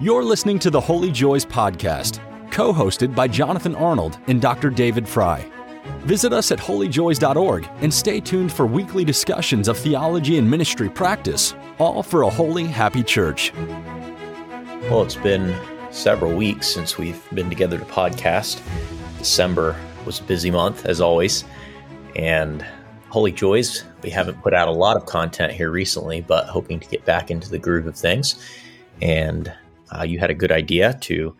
You're listening to the Holy Joys podcast, co hosted by Jonathan Arnold and Dr. David Fry. Visit us at holyjoys.org and stay tuned for weekly discussions of theology and ministry practice, all for a holy, happy church. Well, it's been several weeks since we've been together to podcast. December was a busy month, as always. And Holy Joys, we haven't put out a lot of content here recently, but hoping to get back into the groove of things. And uh, you had a good idea to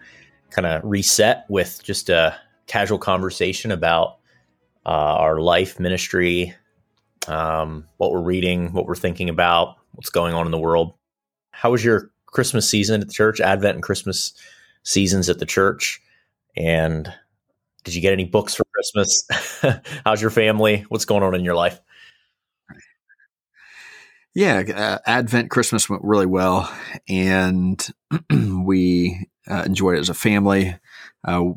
kind of reset with just a casual conversation about uh, our life, ministry, um, what we're reading, what we're thinking about, what's going on in the world. How was your Christmas season at the church, Advent and Christmas seasons at the church? And did you get any books for Christmas? How's your family? What's going on in your life? Yeah, uh, Advent Christmas went really well, and we uh, enjoyed it as a family. Uh,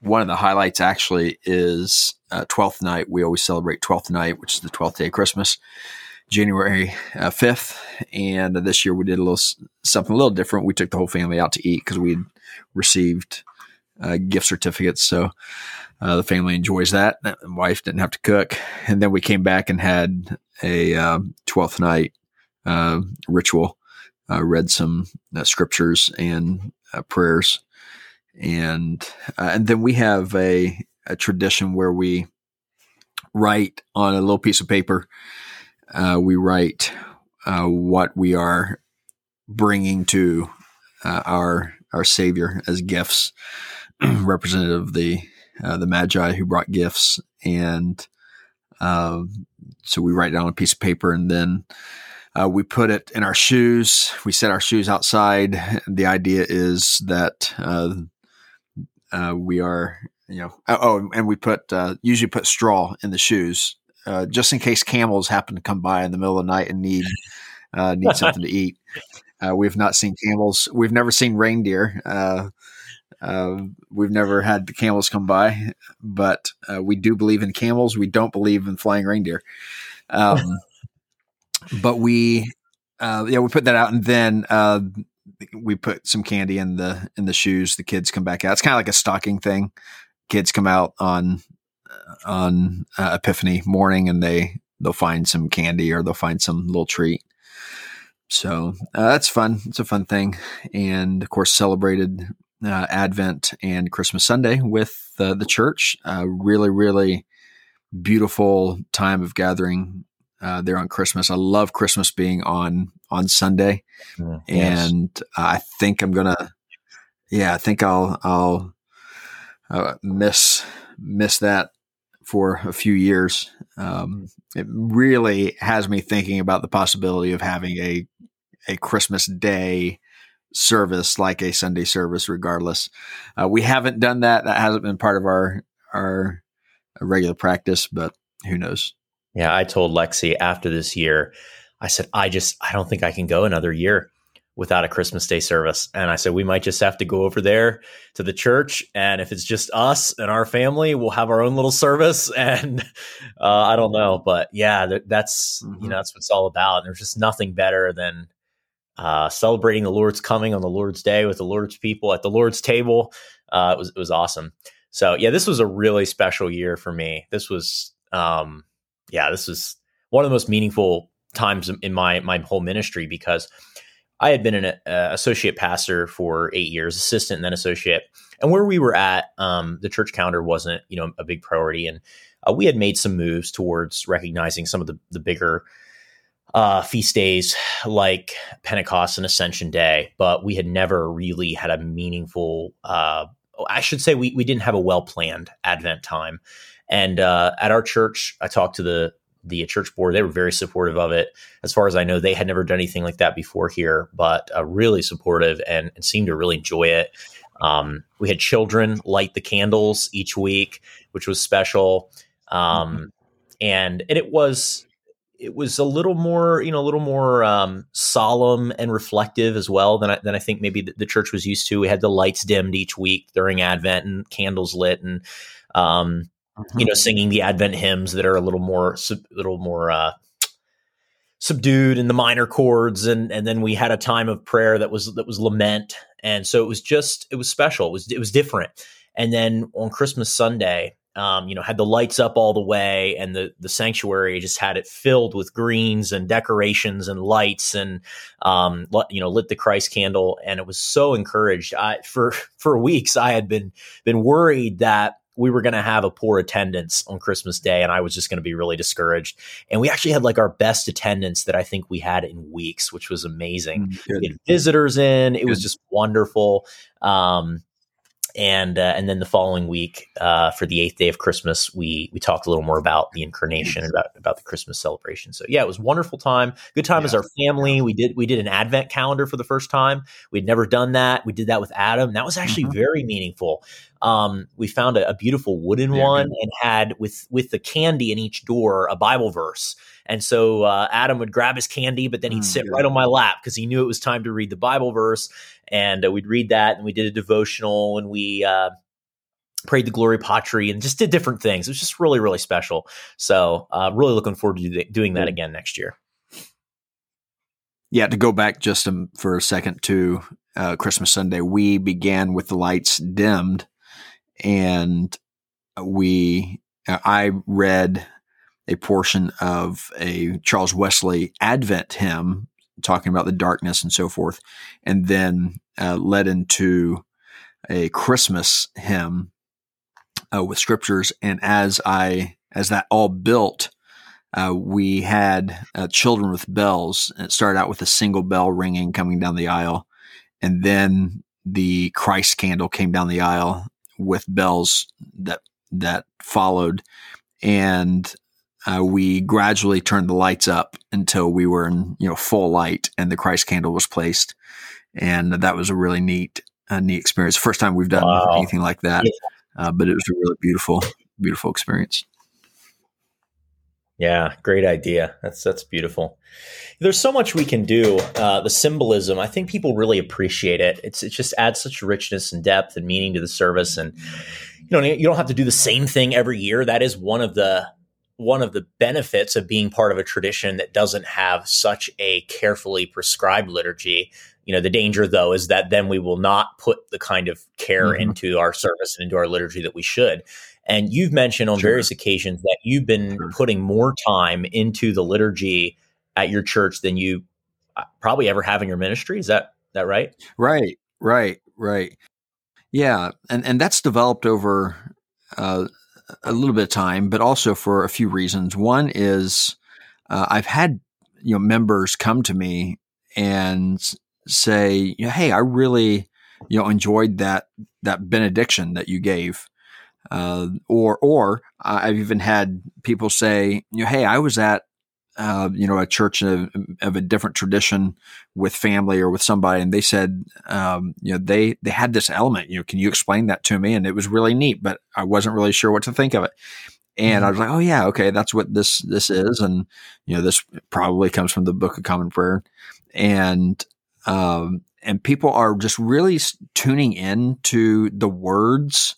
one of the highlights actually is uh, Twelfth Night. We always celebrate Twelfth Night, which is the twelfth day of Christmas, January uh, fifth. and this year we did a little something a little different. We took the whole family out to eat because we received uh, gift certificates. So uh, the family enjoys that. The wife didn't have to cook, and then we came back and had a um, twelfth night uh, ritual. Uh, read some uh, scriptures and prayers, and and then we have a, a tradition where we write on a little piece of paper. we write what we are bringing to our our Savior as gifts. representative of the uh, the Magi who brought gifts, and um, so we write down a piece of paper, and then uh, we put it in our shoes. We set our shoes outside. The idea is that uh, uh we are, you know, oh, oh and we put uh, usually put straw in the shoes uh, just in case camels happen to come by in the middle of the night and need need something to eat. we've not seen camels. We've never seen reindeer. Uh, we've never had the camels come by, but uh, we do believe in camels. We don't believe in flying reindeer. Um, but we, uh, yeah, we put that out, and then uh, we put some candy in the in the shoes. The kids come back out. It's kind of like a stocking thing. Kids come out on on uh, Epiphany morning, and they they'll find some candy or they'll find some little treat. So uh, that's fun. It's a fun thing, and of course, celebrated uh, Advent and Christmas Sunday with uh, the church. Uh, really, really beautiful time of gathering uh, there on Christmas. I love Christmas being on on Sunday, mm, and yes. I think I'm gonna. Yeah, I think I'll I'll uh, miss miss that for a few years. Um, it really has me thinking about the possibility of having a a Christmas Day service like a Sunday service, regardless. Uh, we haven't done that. That hasn't been part of our our regular practice, but who knows? Yeah, I told Lexi after this year, I said, I just I don't think I can go another year without a Christmas Day service. And I said, we might just have to go over there to the church. And if it's just us and our family, we'll have our own little service. And uh, I don't know. But yeah, that's, mm-hmm. you know, that's what it's all about. And there's just nothing better than uh, celebrating the Lord's coming on the Lord's day with the Lord's people at the Lord's table. Uh, it was it was awesome. So yeah, this was a really special year for me. This was um, yeah, this was one of the most meaningful times in my my whole ministry because I had been an uh, associate pastor for eight years, assistant and then associate, and where we were at, um, the church calendar wasn't you know a big priority, and uh, we had made some moves towards recognizing some of the the bigger uh, feast days like Pentecost and Ascension Day, but we had never really had a meaningful. Uh, I should say we we didn't have a well planned Advent time. And uh, at our church, I talked to the the church board. They were very supportive of it. As far as I know, they had never done anything like that before here, but uh, really supportive and, and, seemed to really enjoy it. Um, we had children light the candles each week, which was special. Um, mm-hmm. And and it was it was a little more, you know, a little more um, solemn and reflective as well than I, than I think maybe the, the, church was used to. We had the lights dimmed each week during Advent and candles lit, and um, mm-hmm. you know, singing the Advent hymns that are a little more, a little more uh, subdued in the minor chords and and then we had a time of prayer that was that was lament and so it was just it was special it was it was different and then on christmas sunday um, you know had the lights up all the way and the the sanctuary just had it filled with greens and decorations and lights and um, you know lit the christ candle and it was so encouraged i for for weeks i had been been worried that we were going to have a poor attendance on Christmas Day, and I was just going to be really discouraged. And we actually had like our best attendance that I think we had in weeks, which was amazing. Mm, we had visitors in; it Good. was just wonderful. Um, and uh, and then the following week uh, for the eighth day of Christmas, we we talked a little more about the incarnation and about about the Christmas celebration. So yeah, it was wonderful time, good time yeah. as our family. We did we did an Advent calendar for the first time. We'd never done that. We did that with Adam. That was actually mm-hmm. very meaningful. Um, we found a, a beautiful wooden yeah, one and had with with the candy in each door a Bible verse. And so uh, Adam would grab his candy, but then he'd mm, sit right on my lap because he knew it was time to read the Bible verse. And uh, we'd read that, and we did a devotional, and we uh, prayed the Gloria Patri, and just did different things. It was just really, really special. So, uh, really looking forward to doing that again next year. Yeah, to go back just um, for a second to uh, Christmas Sunday, we began with the lights dimmed, and we uh, I read a portion of a Charles Wesley Advent hymn talking about the darkness and so forth, and then uh, led into a Christmas hymn uh, with scriptures. And as I as that all built, uh, we had uh, children with bells. It started out with a single bell ringing coming down the aisle, and then the Christ candle came down the aisle with bells that that followed, and uh, we gradually turned the lights up until we were in you know full light and the Christ candle was placed, and that was a really neat uh, neat experience. First time we've done wow. anything like that, uh, but it was a really beautiful beautiful experience. Yeah, great idea. That's that's beautiful. There's so much we can do. Uh, the symbolism, I think people really appreciate it. It's it just adds such richness and depth and meaning to the service, and you know you don't have to do the same thing every year. That is one of the one of the benefits of being part of a tradition that doesn't have such a carefully prescribed liturgy. You know, the danger though is that then we will not put the kind of care mm-hmm. into our service and into our liturgy that we should. And you've mentioned on sure. various occasions that you've been sure. putting more time into the liturgy at your church than you uh, probably ever have in your ministry. Is that that right? Right, right, right. Yeah, and and that's developed over uh, a little bit of time, but also for a few reasons. One is uh, I've had you know members come to me and say, "Hey, I really you know enjoyed that that benediction that you gave," uh, or or I've even had people say, "You know, hey, I was at uh, you know, a church of, of, a different tradition with family or with somebody, and they said, um, you know, they they had this element. You know, can you explain that to me? And it was really neat, but I wasn't really sure what to think of it. And mm-hmm. I was like, oh yeah, okay, that's what this this is, and you know, this probably comes from the Book of Common Prayer, and um, and people are just really tuning in to the words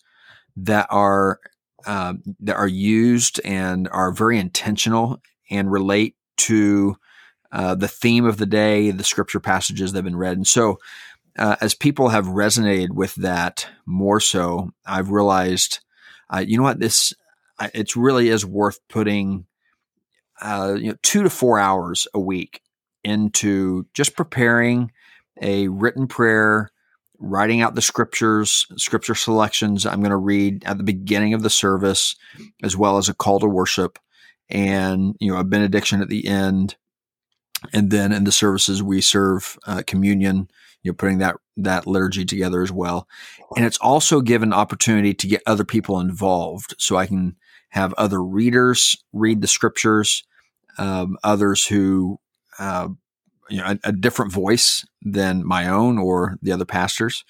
that are uh, that are used and are very intentional and relate to uh, the theme of the day, the scripture passages that have been read. And so, uh, as people have resonated with that more so, I've realized, uh, you know what, this it really is worth putting, uh, you know, two to four hours a week into just preparing a written prayer, writing out the scriptures, scripture selections I'm going to read at the beginning of the service, as well as a call to worship and you know a benediction at the end. And then in the services we serve uh, communion you know putting that that liturgy together as well. And it's also given opportunity to get other people involved. So i can have other readers read the scriptures um, others who uh, you know a, a, different voice than my own or the other pastors.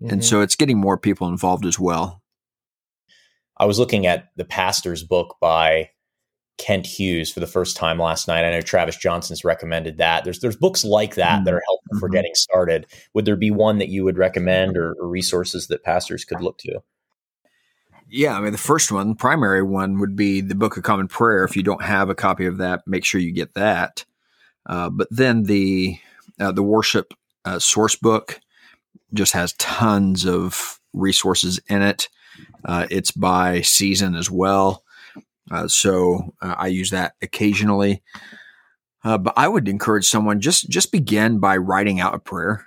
Mm-hmm. and so it's getting more people involved as well. I was looking at the pastor's book by Kent Hughes for the first time last night. I know Travis Johnson's recommended that. There's there's books like that mm-hmm. that are helpful mm-hmm. for getting started. Would there be one that you would recommend or, or, resources that pastors could look to? Yeah, I mean the first one, primary one, would be the Book of Common Prayer. If you don't have a copy of that, make sure you get that. Uh, but then the uh, the worship uh, source book just has tons of resources in it. Uh, it's by season as well, uh, so uh, I use that occasionally. but I would encourage someone just just begin by writing out a prayer.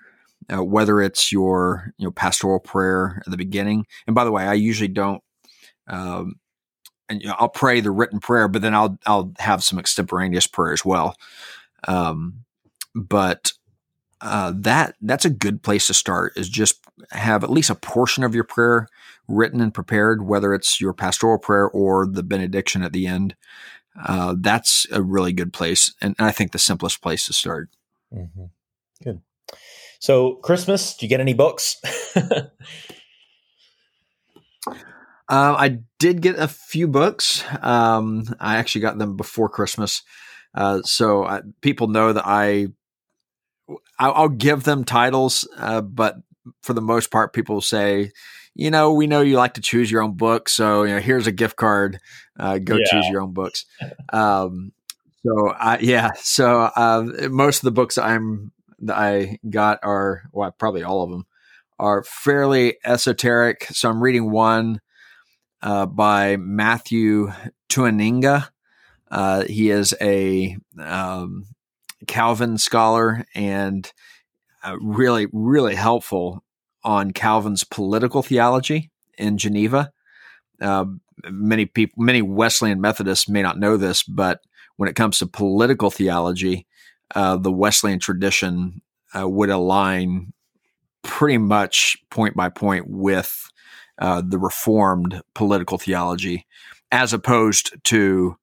whether it's your you know pastoral prayer at the beginning, and by the way, I usually don't um, and you know, I'll pray the written prayer, but then I'll I'll have some extemporaneous prayer as well. Um, but uh, that that's a good place to start. Is just have at least a portion of your prayer written and prepared, whether it's your pastoral prayer or the benediction at the end. Uh, that's a really good place, and I think the simplest place to start. Mm-hmm. Good. So, Christmas, do you get any books? Uh, I did get a few books. Um, I actually got them before Christmas, uh, so I, people know that I I'll, give them titles, uh, but for the most part, people say, you know, we know you like to choose your own books, so you know, here's a gift card. Uh, go yeah. choose your own books. Um, so I, yeah, so uh, most of the books I'm that I got are well, probably all of them are fairly esoteric. So I'm reading one uh, by Matthew Tuininga. Uh, he is a um, Calvin scholar and uh, really, really helpful on Calvin's political theology in Geneva. Uh, many people, many Wesleyan Methodists may not know this, but when it comes to political theology, uh, the Wesleyan tradition uh, would align pretty much point by point with uh, the Reformed political theology, as opposed to,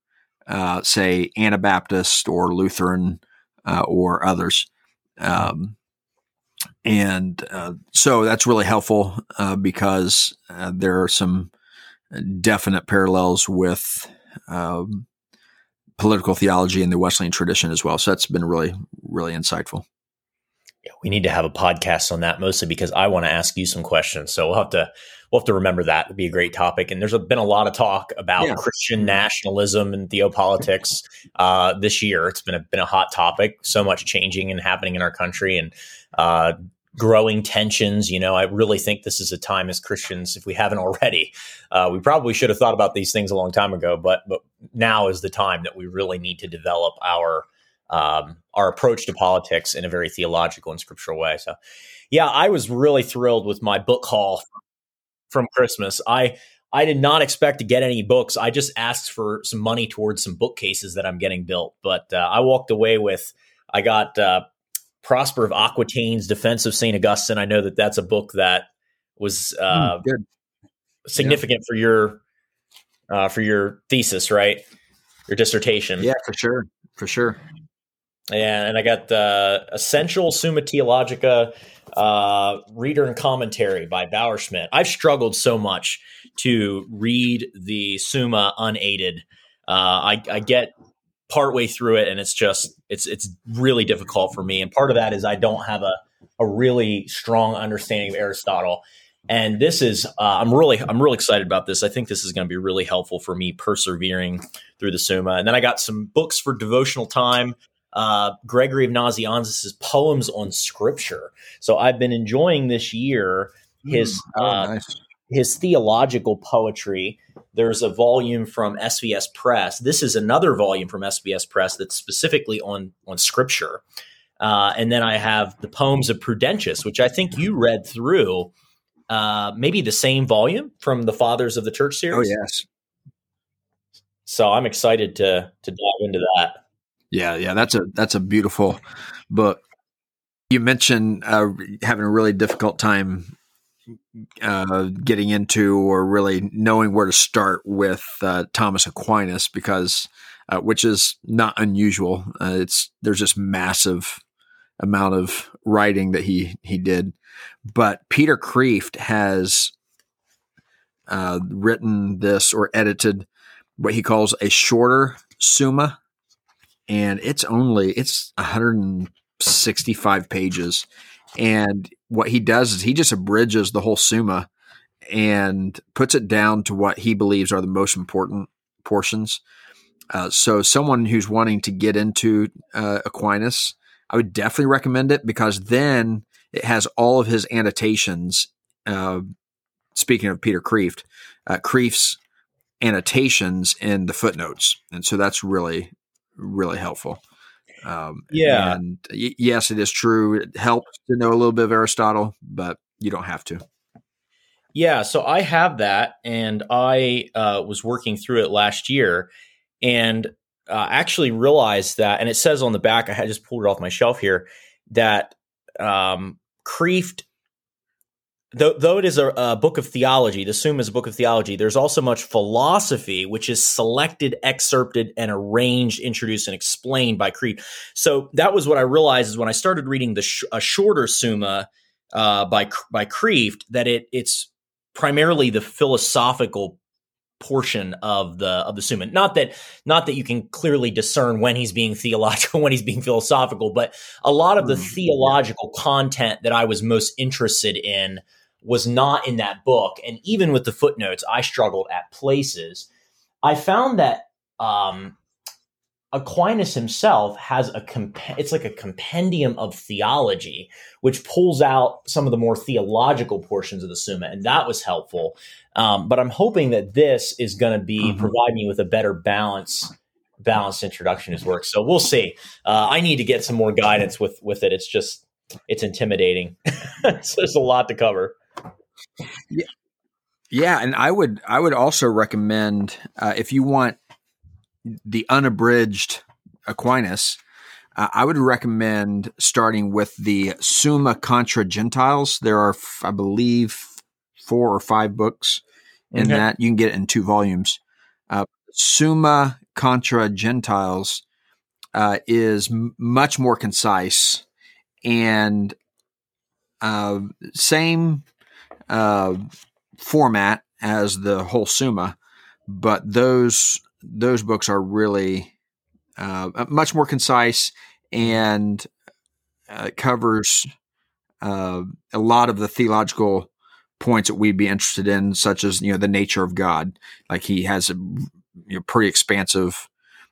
uh, say, Anabaptist or Lutheran uh, or others. Um, and uh, so that's really helpful uh, because there are some definite parallels with um, political theology in the Wesleyan tradition as well. So that's been really, really insightful we need to have a podcast on that mostly because I want to ask you some questions. So we'll have to we'll have to remember that. It'd be a great topic. And there's been a lot of talk about yeah. Christian nationalism and theopolitics uh, this year. It's been a, been a hot topic. So much changing and happening in our country and uh, growing tensions. You know, I really think this is a time as Christians, if we haven't already, uh, we probably should have thought about these things a long time ago. But but now is the time that we really need to develop our um, our approach to politics in a very theological and scriptural way. So, yeah, I was really thrilled with my book haul from Christmas. I I did not expect to get any books. I just asked for some money towards some bookcases that I'm getting built. But uh, I walked away with I got uh, Prosper of Aquitaine's Defense of Saint Augustine. I know that that's a book that was uh, mm, significant yeah. for your uh, for your thesis, right? Your dissertation. Yeah, for sure, for sure. Yeah, and I got the Essential Summa Theologica uh, reader and commentary by Bauerschmidt. I've struggled so much to read the Summa unaided. Uh, I, I get partway through it, and it's just it's it's really difficult for me. And part of that is I don't have a a really strong understanding of Aristotle. And this is uh, I'm really I'm really excited about this. I think this is going to be really helpful for me persevering through the Summa. And then I got some books for devotional time uh, Gregory of Nazianzus' poems on scripture. So I've been enjoying this year his mm, oh, uh, nice. his theological poetry. There's a volume from SVS Press. This is another volume from SVS Press that's specifically on on scripture. Uh, and then I have the poems of Prudentius, which I think you read through. Uh, maybe the same volume from the Fathers of the Church oh, series. Oh yes. So I'm excited to to dive into that. Yeah, yeah, that's a that's a beautiful book. You mentioned uh, having a really difficult time uh, getting into or really knowing where to start with uh, Thomas Aquinas because, uh, which is not unusual. Uh, it's there's just massive amount of writing that he he did, but Peter Kreeft has uh, written this or edited what he calls a shorter Summa and it's only it's 165 pages and what he does is he just abridges the whole summa and puts it down to what he believes are the most important portions Uh, so, someone who's wanting to get into uh, Aquinas, I would definitely recommend it because then it has all of his annotations. Uh, speaking of Peter Kreeft, uh, Kreeft's annotations in the footnotes, and so that's really really helpful. Um, yeah, and y- yes, it is true. It helps to know a little bit of Aristotle, but you don't have to. Yeah, so I have that, and I uh, was working through it last year, and uh, actually realized that, and it says on the back, I just pulled it off my shelf here, that um, Kreeft though, though it is a, a, book of theology, the Summa is a book of theology, there's also much philosophy, which is selected, excerpted, and arranged, introduced, and explained by Kreeft. So that was what I realized is when I started reading the sh- a shorter Summa uh, by by Kreeft, that it it's primarily the philosophical portion of the of the Summa. Not that not that you can clearly discern when he's being theological, when he's being philosophical, but a lot of the mm, theological content that I was most interested in was not in that book. And even with the footnotes, I struggled at places. I found that um, Aquinas himself has a comp- it's like a compendium of theology, which pulls out some of the more theological portions of the Summa, and that was helpful. Um, but I'm hoping that this is going to be mm-hmm. provide me with a better balance balanced introduction to his work. So we'll see. Uh, I need to get some more guidance with with it. It's just it's intimidating. so there's a lot to cover. Yeah. Yeah, and I would I would also recommend uh, if you want the unabridged Aquinas, uh, I would recommend starting with the Summa Contra Gentiles. There are, I believe, four or five books in okay. that. You can get it in two volumes. Uh, Summa Contra Gentiles uh, is m- much more concise and uh, same uh, format as the whole Summa, but those those books are really uh, much more concise and uh, covers uh, a lot of the theological points that we'd be interested in, such as you know the nature of God. Like he has a you know, pretty expansive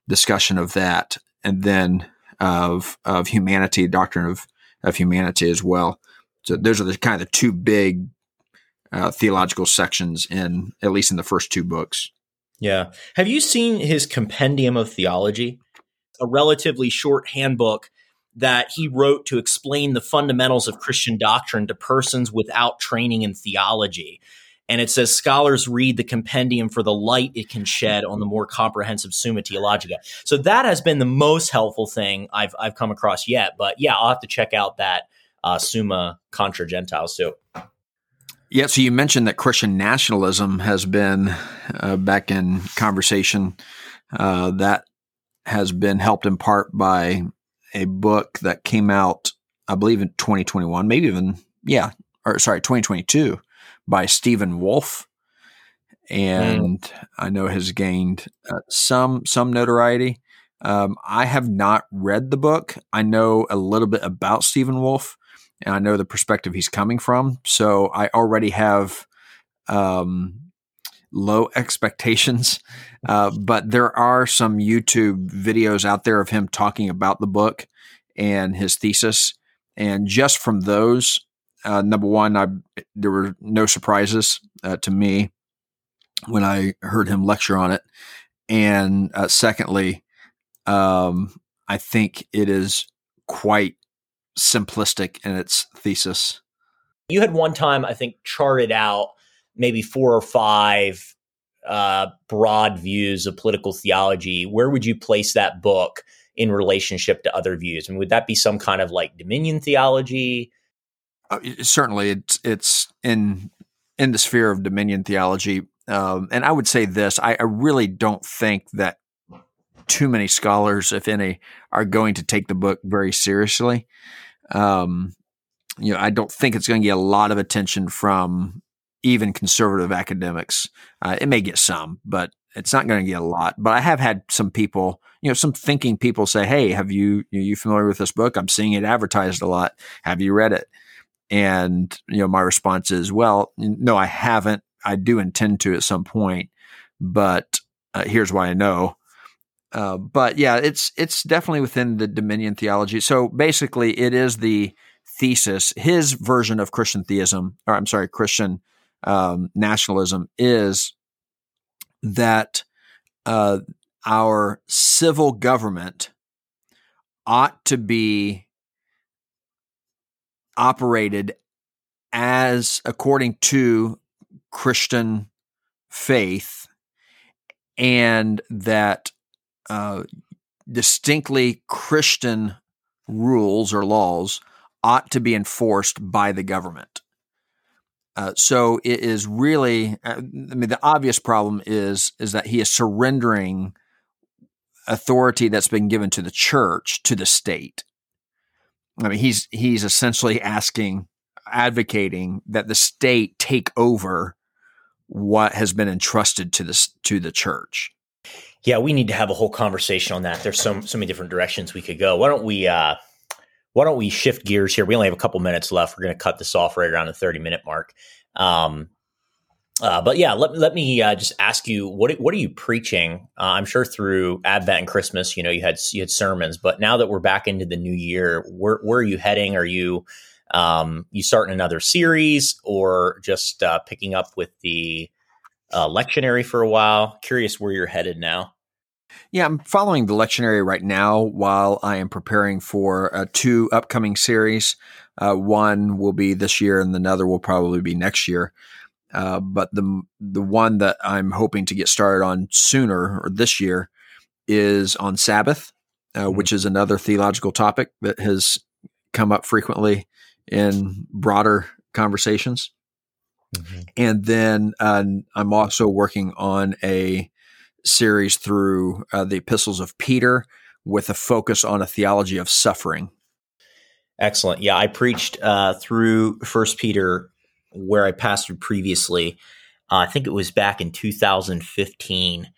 discussion of that, and then of of humanity, doctrine of of humanity as well. So those are the kind of the two big uh, theological sections in at least in the first two books. Yeah. Have you seen his Compendium of Theology? A relatively short handbook that he wrote to explain the fundamentals of Christian doctrine to persons without training in theology. And it says scholars read the compendium for the light it can shed on the more comprehensive Summa Theologica. So that has been the most helpful thing I've I've come across yet. But yeah, I'll have to check out that uh, Summa Contra Gentiles too. Yeah, so you mentioned that Christian nationalism has been uh, back in conversation. Uh, that has been helped in part by a book that came out, I believe, in 2021, maybe even, yeah, or sorry, 2022 by Stephen Wolfe. And mm. I know has gained uh, some some notoriety. Um, I have not read the book. I know a little bit about Stephen Wolfe and I know the perspective he's coming from. So I already have um, low expectations. Uh, but there are some YouTube videos out there of him talking about the book and his thesis. And just from those, uh, number one, I, there were no surprises uh, to me when I heard him lecture on it. And uh, secondly, um, I think it is quite simplistic in its thesis. You had one time, I think, charted out maybe four or five uh, broad views of political theology. Where would you place that book in relationship to other views? I mean, would that be some kind of like dominion theology? Uh, certainly, it's it's in in the sphere of dominion theology. Um, and I would say this: I, I really don't think that too many scholars, if any, are going to take the book very seriously. Um, you know, I don't think it's going to get a lot of attention from even conservative academics. Uh, it may get some, but it's not going to get a lot. But I have had some people, you know, some thinking people say, "Hey, have you are you familiar with this book? I'm seeing it advertised a lot. Have you read it?" And you know, my response is, "Well, no, I haven't. I do intend to at some point, but uh, here's why I know." Uh, but yeah, it's it's definitely within the Dominion theology. So basically, it is the thesis. His version of Christian theism, or I'm sorry, Christian um, nationalism, is that uh, our civil government ought to be operated as according to Christian faith, and that uh, distinctly Christian rules or laws ought to be enforced by the government. Uh, so it is really, uh, I mean, the obvious problem is is that he is surrendering authority that's been given to the church to the state. I mean, he's he's essentially asking, advocating that the state take over what has been entrusted to this to the church. Yeah, we need to have a whole conversation on that. There's so so many different directions we could go. Why don't we uh why don't we shift gears here? We only have a couple minutes left. We're going to cut this off right around the 30 minute mark. Um, uh, but yeah, let, let me uh, just ask you what what are you preaching? Uh, I'm sure through Advent and Christmas, you know, you had you had sermons, but now that we're back into the new year, where where are you heading? Are you um, you starting another series or just uh, picking up with the uh, lectionary for a while? Curious where you're headed now. Yeah, I'm following the lectionary right now while I am preparing for uh, two upcoming series. Uh, one will be this year, and another will probably be next year. Uh, but the the one that I'm hoping to get started on sooner or this year is on Sabbath, uh, mm-hmm. which is another theological topic that has come up frequently in broader conversations. Mm-hmm. And then uh, I'm also working on a series through uh, the epistles of Peter with a focus on a theology of suffering. Excellent. Yeah, I preached uh, through First Peter where I pastored previously. Uh, I think it was back in 2015,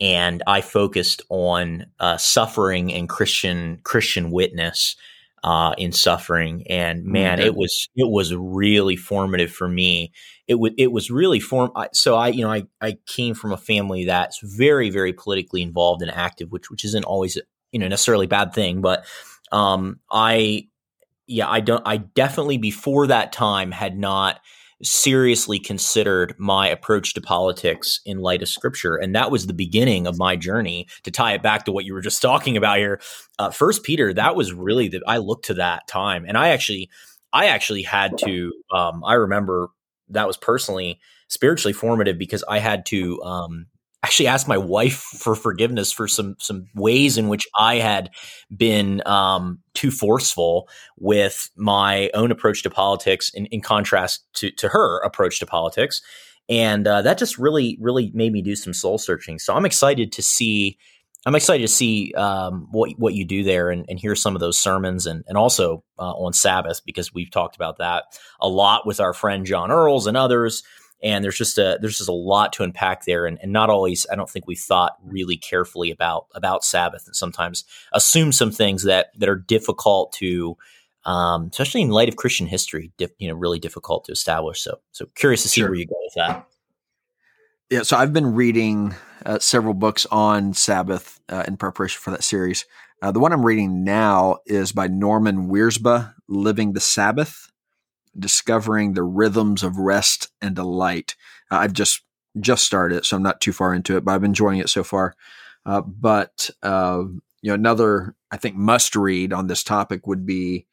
and I focused on uh, suffering and Christian Christian witness uh, in suffering. And man, mm-hmm. it was it was really formative for me. It was it was really form. So I you know I I came from a family that's very very politically involved and active, which which isn't always you know necessarily bad thing, but um, I yeah I don't I definitely before that time had not seriously considered my approach to politics in light of scripture and that was the beginning of my journey to tie it back to what you were just talking about here. Uh, first peter that was really that i looked to that time and i actually i actually had to um, i remember that was personally spiritually formative because i had to um, actually asked my wife for forgiveness for some some ways in which I had been um, too forceful with my own approach to politics, in, in contrast to to her approach to politics, and uh, that just really really made me do some soul searching. So I'm excited to see. I'm excited to see um, what what you do there and, and, hear some of those sermons and and also uh, on Sabbath because we've talked about that a lot with our friend John Earls and others and there's just a there's just a lot to unpack there. And, and not always i don't think we thought really carefully about about sabbath. And sometimes assume some things that that are difficult to um, especially in light of christian history dif- you know really difficult to establish. So so curious to see sure. where you go with that. Yeah so i've been reading uh, several books on sabbath uh, in preparation for that series. Uh, the one i'm reading now is by norman wirzba living the sabbath discovering the rhythms of rest and delight. Uh, I've just just started it, so I'm not too far into it, but I'm enjoying it so far. Uh, but uh, you know, another I think must read on this topic would be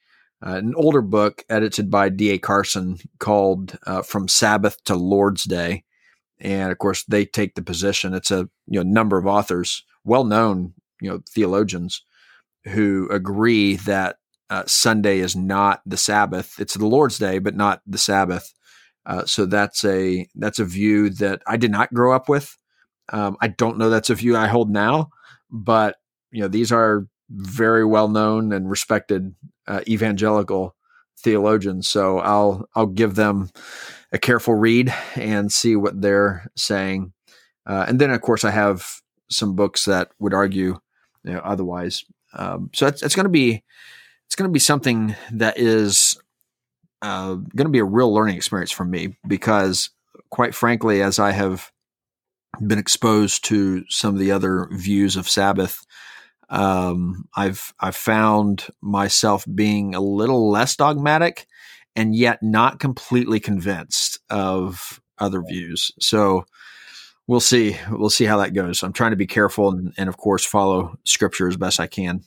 uh, an older book edited by D.A. Carson called uh, "From Sabbath to Lord's Day," and of course they take the position. It's a you know number of authors, well known you know theologians, who agree that uh, Sunday is not the Sabbath. It's the Lord's Day, but not the Sabbath. Uh, so that's a that's a view that I did not grow up with. Um, I don't know that's a view I hold now, but you know these are very well known and respected uh, evangelical theologians. So I'll I'll give them a careful read and see what they're saying. Uh, and then of course I have some books that would argue you know, otherwise. Um, so it's, it's going to be it's going to be something that is uh, going to be a real learning experience for me because, quite frankly, as I have been exposed to some of the other views of Sabbath, um, I've I've found myself being a little less dogmatic, and yet not completely convinced of other views. So we'll see. We'll see how that goes. I'm trying to be careful and, and of course, follow scripture as best I can.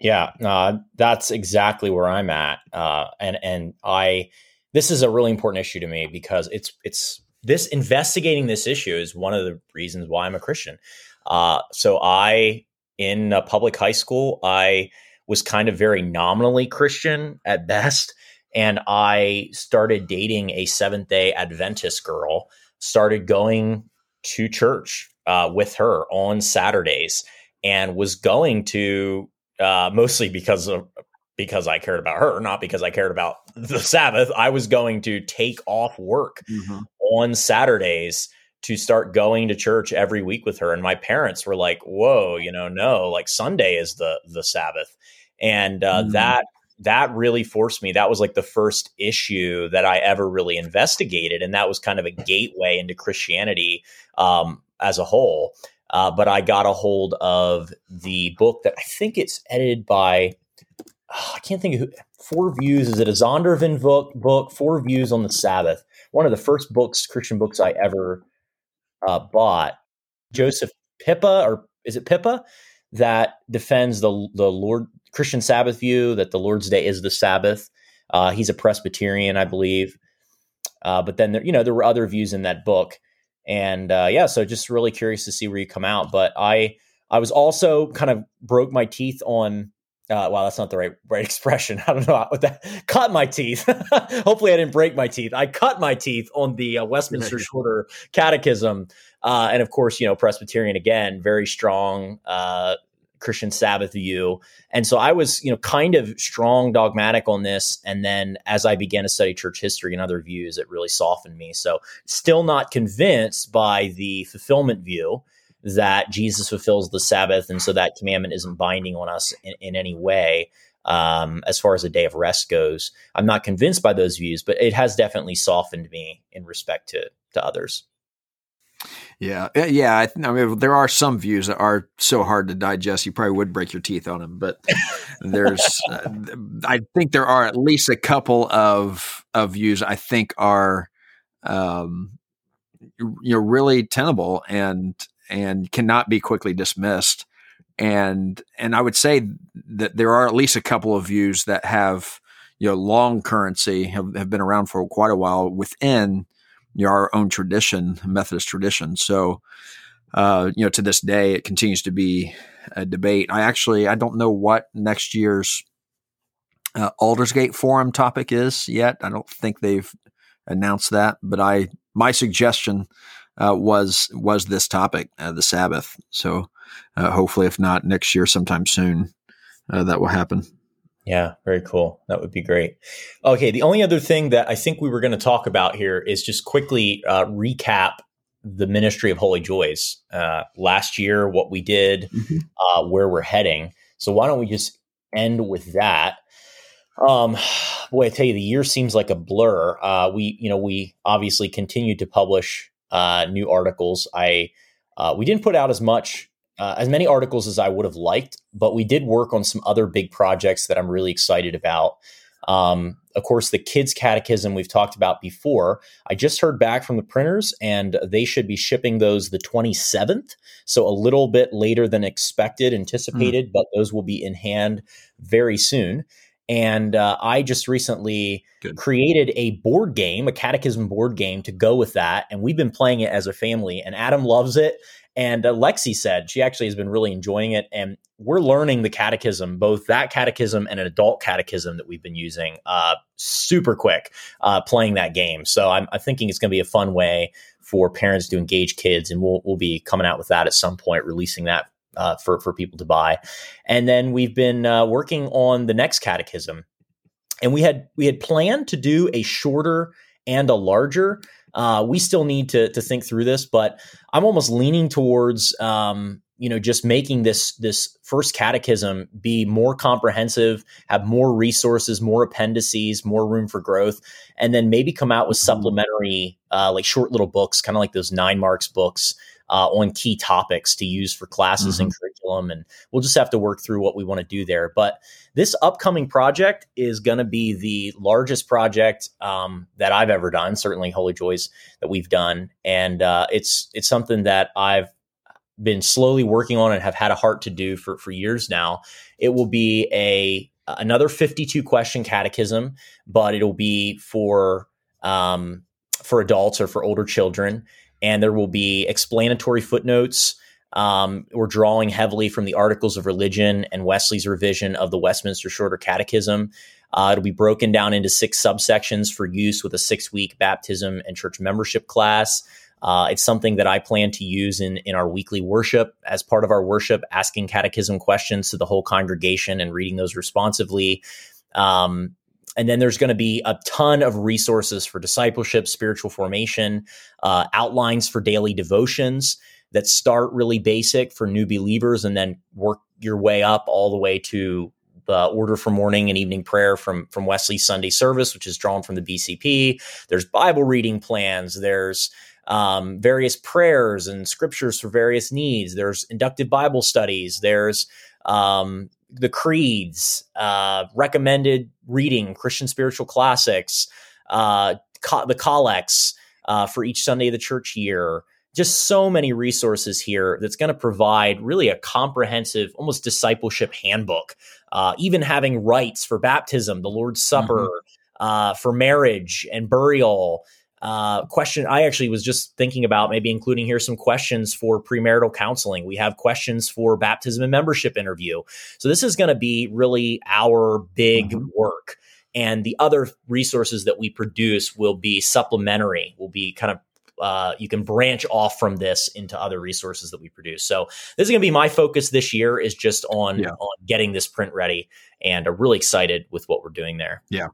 Yeah, uh, that's exactly where I'm at, uh, and and I. This is a really important issue to me because it's it's this investigating this issue is one of the reasons why I'm a Christian. Uh, so I in public high school, I was kind of very nominally Christian at best, and I started dating a Seventh Day Adventist girl. Started going to church uh, with her on Saturdays, and was going to uh, mostly because of because I cared about her, not because I cared about the Sabbath. I was going to take off work mm-hmm. on Saturdays to start going to church every week with her. And my parents were like, "Whoa, you know, no, like Sunday is the the Sabbath," and uh, mm-hmm. that that really forced me. That was like the first issue that I ever really investigated, and that was kind of a gateway into Christianity um, as a whole. Uh, but I got a hold of the book that I think it's edited by. Oh, I can't think of who, Four Views. Is it a Zondervan book? Book Four Views on the Sabbath. One of the first books, Christian books I ever uh, bought. Joseph Pipa, or is it Pipa, that defends the the Lord Christian Sabbath view that the Lord's Day is the Sabbath. Uh, he's a Presbyterian, I believe. Uh, but then there, you know, there were other views in that book and uh, yeah, so just really curious to see where you come out. But I I was also kind of broke my teeth on. Uh, wow, that's not the right right expression. I don't know what that. Cut my teeth. Hopefully, I didn't break my teeth. I cut my teeth on the uh, Westminster Shorter Catechism, uh, and of course, you know Presbyterian again, very strong uh, Christian Sabbath view. And so I was, you know, kind of strong dogmatic on this. And then as I began to study church history and other views, it really softened me. So still not convinced by the fulfillment view that Jesus fulfills the Sabbath. And so that commandment isn't binding on us in, in any way. Um, as far as a day of rest goes, I'm not convinced by those views, but it has definitely softened me in respect to to others. Yeah, yeah. I, I, mean, there are some views that are so hard to digest, you probably would break your teeth on them. But there's, uh, I think there are at least a couple of of views I think are, um, you know, really tenable and and cannot be quickly dismissed. And and I would say that there are at least a couple of views that have you know long currency have, have been around for quite a while within you know, our own tradition, Methodist tradition. So, uh, you know, to this day, it continues to be a debate. I actually I don't know what next year's uh, Aldersgate Forum topic is yet. I don't think they've announced that, but I my suggestion uh, was was this topic, uh, the Sabbath. So, uh, hopefully, if not next year, sometime soon, uh, that will happen. Yeah, very cool. That would be great. Okay, the only other thing that I think we were going to talk about here is just quickly uh, recap the Ministry of Holy Joys uh, last year, what we did, mm-hmm. uh, where we're heading. So why don't we just end with that? Um, boy, I tell you, the year seems like a blur. Uh, we, you know, we obviously continued to publish uh, new articles. I uh, we didn't put out as much uh, as many articles as I would have liked, but we did work on some other big projects that I'm really excited about. Um, of course, the kids' catechism we've talked about before. I just heard back from the printers, and they should be shipping those the 27th. So a little bit later than expected, anticipated, mm. but those will be in hand very soon. And uh, I just recently Good. created a board game, a catechism board game to go with that. And we've been playing it as a family, and Adam loves it. And uh, Lexi said she actually has been really enjoying it. And we're learning the catechism, both that catechism and an adult catechism that we've been using uh, super quick uh, playing that game. So I'm, I'm thinking it's going to be a fun way for parents to engage kids. And we'll, we'll be coming out with that at some point, releasing that uh, for, for people to buy. And then we've been uh, working on the next catechism. And we had we had planned to do a shorter and a larger uh, we still need to to think through this, but I'm almost leaning towards um, you know just making this this first catechism be more comprehensive have more resources more appendices more room for growth and then maybe come out with mm-hmm. supplementary uh, like short little books kind of like those nine marks books uh, on key topics to use for classes mm-hmm. and curriculum and we'll just have to work through what we want to do there but this upcoming project is going to be the largest project um, that i've ever done certainly holy joys that we've done and uh, it's it's something that i've been slowly working on and have had a heart to do for, for years now. It will be a another 52 question catechism, but it'll be for um, for adults or for older children. And there will be explanatory footnotes. Um, we're drawing heavily from the Articles of Religion and Wesley's revision of the Westminster Shorter Catechism. Uh, it'll be broken down into six subsections for use with a six week baptism and church membership class. Uh, it's something that I plan to use in, in our weekly worship as part of our worship, asking catechism questions to the whole congregation and reading those responsively. Um, and then there's going to be a ton of resources for discipleship, spiritual formation, uh, outlines for daily devotions that start really basic for new believers and then work your way up all the way to the order for morning and evening prayer from from Wesley Sunday service, which is drawn from the BCP. There's Bible reading plans. There's um, various prayers and scriptures for various needs. There's inductive Bible studies. There's um, the creeds, uh, recommended reading, Christian spiritual classics, uh, co- the collects uh, for each Sunday of the church year. Just so many resources here that's going to provide really a comprehensive, almost discipleship handbook. Uh, even having rites for baptism, the Lord's Supper, mm-hmm. uh, for marriage and burial, uh, question I actually was just thinking about maybe including here some questions for premarital counseling. We have questions for baptism and membership interview. So this is going to be really our big mm-hmm. work. And the other resources that we produce will be supplementary, will be kind of uh, you can branch off from this into other resources that we produce. So this is going to be my focus this year is just on yeah. on getting this print ready, and I'm really excited with what we're doing there. Yeah,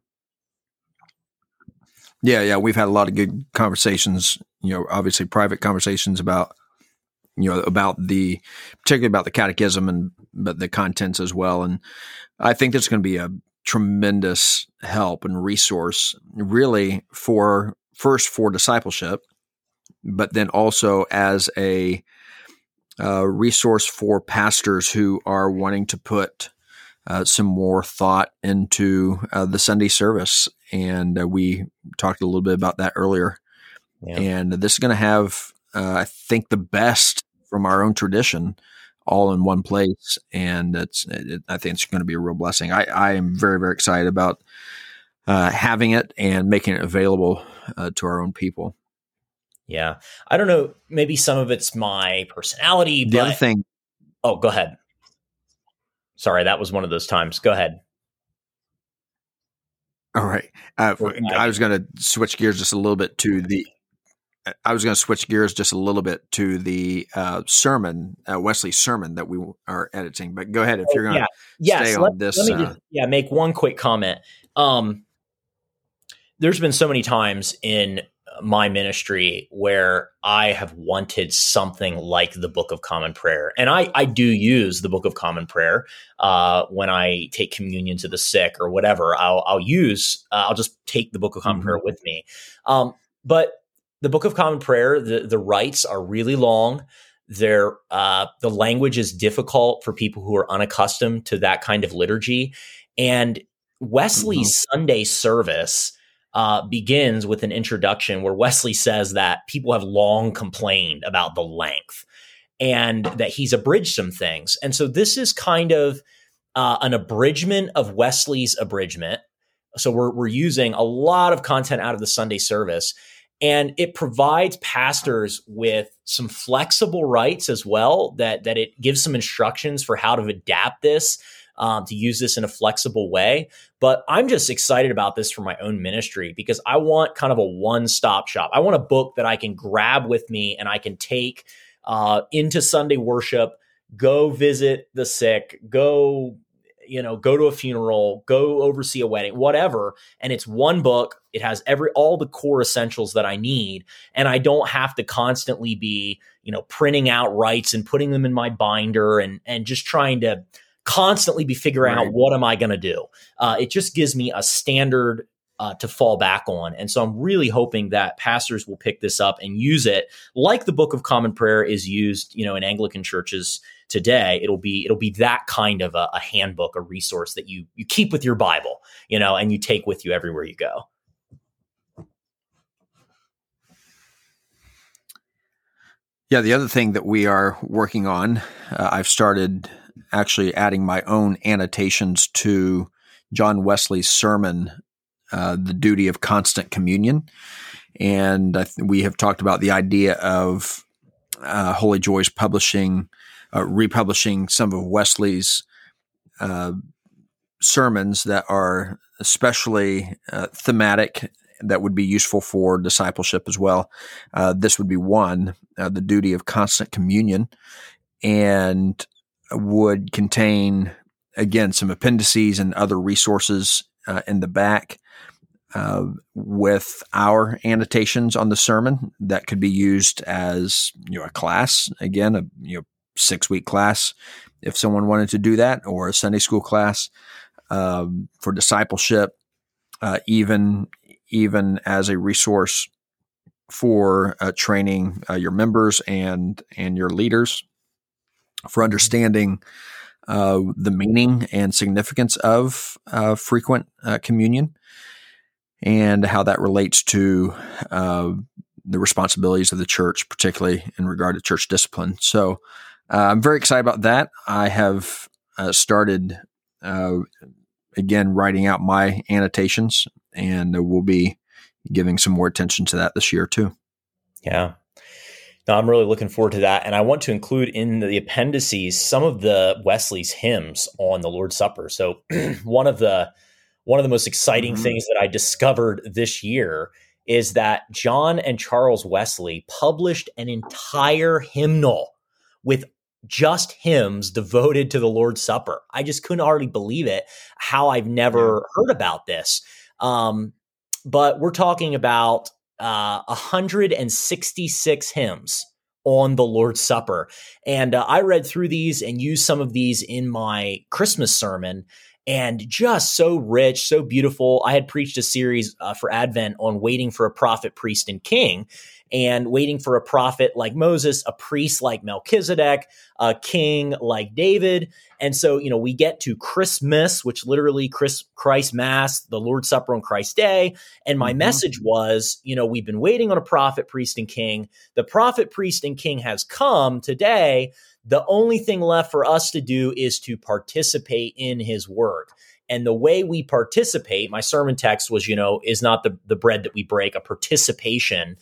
yeah, yeah, we've had a lot of good conversations. You know, obviously private conversations about you know about the particularly about the catechism and but the contents as well. And I think that's going to be a tremendous help and resource, really for first for discipleship, but then also as a uh, resource for pastors who are wanting to put uh, some more thought into uh, the Sunday service. And uh, we talked a little bit about that earlier. Yeah. And this is going to have, uh, I think, the best from our own tradition all in one place. And it's, it, I think it's going to be a real blessing. I, I am very, very excited about uh, having it and making it available uh, to our own people. Yeah. I don't know. Maybe some of it's my personality. The but, other thing. Oh, go ahead. Sorry, that was one of those times. Go ahead. All right. Uh, I was going to switch gears just a little bit to the. I was going to switch gears just a little bit to the uh, sermon, uh, Wesley sermon that we are editing. But go ahead if you're going to yeah. stay yes, on let, this. Let me just, uh, yeah, make one quick comment. Um, there's been so many times in my ministry where I have wanted something like the Book of Common Prayer. And I, I do use the Book of Common Prayer uh, when I take communion to the sick or whatever. I'll, I'll use, uh, I'll just take the Book of Common mm-hmm. Prayer with me. Um, but the Book of Common Prayer, the, the rites are really long. They're, uh, the language is difficult for people who are unaccustomed to that kind of liturgy. And Wesley's mm-hmm. Sunday service uh, begins with an introduction where Wesley says that people have long complained about the length and that he's abridged some things. And so this is kind of uh, an abridgment of Wesley's abridgment. So we're, we're using a lot of content out of the Sunday service. And it provides pastors with some flexible rites as well, that, that it gives some instructions for how to adapt this um, to use this in a flexible way. But I'm just excited about this for my own ministry because I want kind of a one stop shop. I want a book that I can grab with me and I can take uh, into Sunday worship, go visit the sick, go you know, go to a funeral, go oversee a wedding, whatever. And it's one book. It has every all the core essentials that I need, and I don't have to constantly be, you know, printing out rites and putting them in my binder and and just trying to constantly be figuring right. out what am I going to do. Uh, it just gives me a standard uh, to fall back on. And so I'm really hoping that pastors will pick this up and use it like the Book of Common Prayer is used, you know, in Anglican churches today. It'll be it'll be that kind of a, a handbook, a resource that you you keep with your Bible, you know, and you take with you everywhere you go. Yeah, the other thing that we are working on, uh, I've started actually adding my own annotations to John Wesley's sermon uh, the duty of constant communion. And th- we have talked about the idea of uh, Holy Joys publishing, uh, republishing some of Wesley's uh, sermons that are especially uh, thematic that would be useful for discipleship as well. this would be one, the duty of constant communion, and would contain again some appendices and other resources uh, in the back uh, with our annotations on the sermon that could be used as you know a class again a you know six week class if someone wanted to do that or a Sunday school class um, for discipleship uh, even even as a resource for uh, training uh, your members and and your leaders for understanding uh, the meaning and significance of uh, frequent uh, communion and how that relates to uh, the responsibilities of the church, particularly in regard to church discipline. So uh, I'm very excited about that. I have uh, started again writing out my annotations, and we'll be giving some more attention to that this year too. Yeah, now, I'm really looking forward to that. And I want to include in the appendices some of the Wesley's hymns on the Lord's Supper. So one of the one of the most exciting mm-hmm. things that I discovered this year is that John and Charles Wesley published an entire hymnal with just hymns devoted to the Lord's Supper. I just couldn't hardly believe it how I've never heard about this. Um, but we're talking about uh, 166 hymns on the Lord's Supper. And uh, I read through these and used some of these in my Christmas sermon and just so rich, so beautiful. I had preached a series uh, for Advent on waiting for a prophet, priest, and king and waiting for a prophet like Moses, a priest like Melchizedek, a king like David. And so, you know, we get to Christmas, which literally Chris, Christ Mass, the Lord's Supper on Christ's Day. And my mm-hmm. message was, you know, we've been waiting on a prophet, priest, and king. The prophet, priest, and king has come today. The only thing left for us to do is to participate in his work. And the way we participate, my sermon text was, you know, is not the, the bread that we break, a participation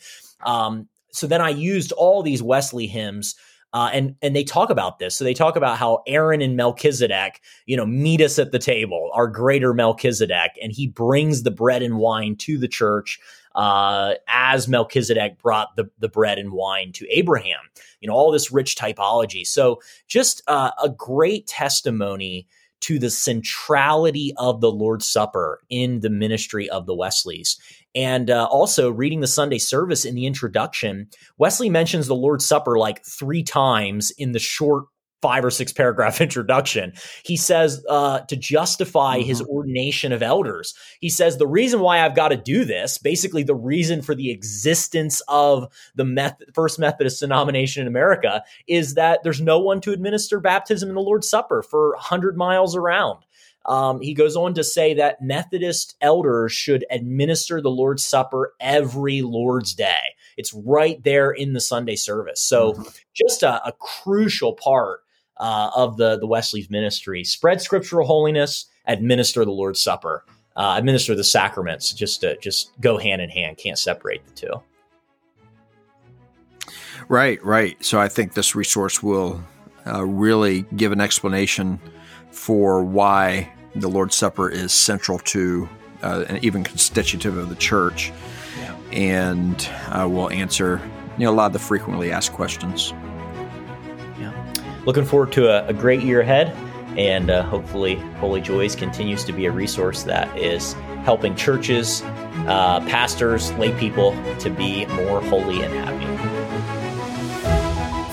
um, so then I used all these Wesley hymns. Uh, and and they talk about this. So they talk about how Aaron and Melchizedek, you know, meet us at the table, our greater Melchizedek, and he brings the bread and wine to the church uh, as Melchizedek brought the the bread and wine to Abraham. You know, all this rich typology. So just uh, a great testimony to the centrality of the Lord's Supper in the ministry of the Wesleys. And uh, also, reading the Sunday service in the introduction, Wesley mentions the Lord's Supper like three times in the short five or six paragraph introduction. He says uh, to justify mm-hmm. his ordination of elders, he says, The reason why I've got to do this, basically, the reason for the existence of the Meth- First Methodist denomination in America, is that there's no one to administer baptism in the Lord's Supper for 100 miles around. Um, he goes on to say that Methodist elders should administer the Lord's Supper every Lord's Day. It's right there in the Sunday service. So, mm-hmm. just a, a, crucial part uh, of the, the Wesley's ministry. Spread scriptural holiness, administer the Lord's Supper, uh, administer the sacraments. Just to, just go hand in hand. Can't separate the two. Right, right. So I think this resource will uh, really give an explanation for why the Lord's Supper is central to uh, and even constitutive of the church, yeah. and uh, will answer you know a lot of the frequently asked questions. Yeah, looking forward to a, a great year ahead, And uh, hopefully, Holy Joys continues to be a resource that is helping churches, uh, pastors, lay people to be more holy and happy.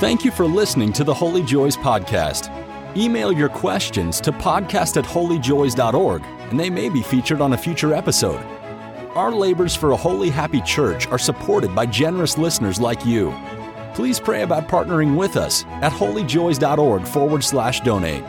Thank you for listening to the Holy Joys podcast. Email your questions to podcast at holyjoys.org and they may be featured on a future episode. Our labors for a holy, happy church are supported by generous listeners like you. Please pray about partnering with us at holyjoys.org forward slash donate.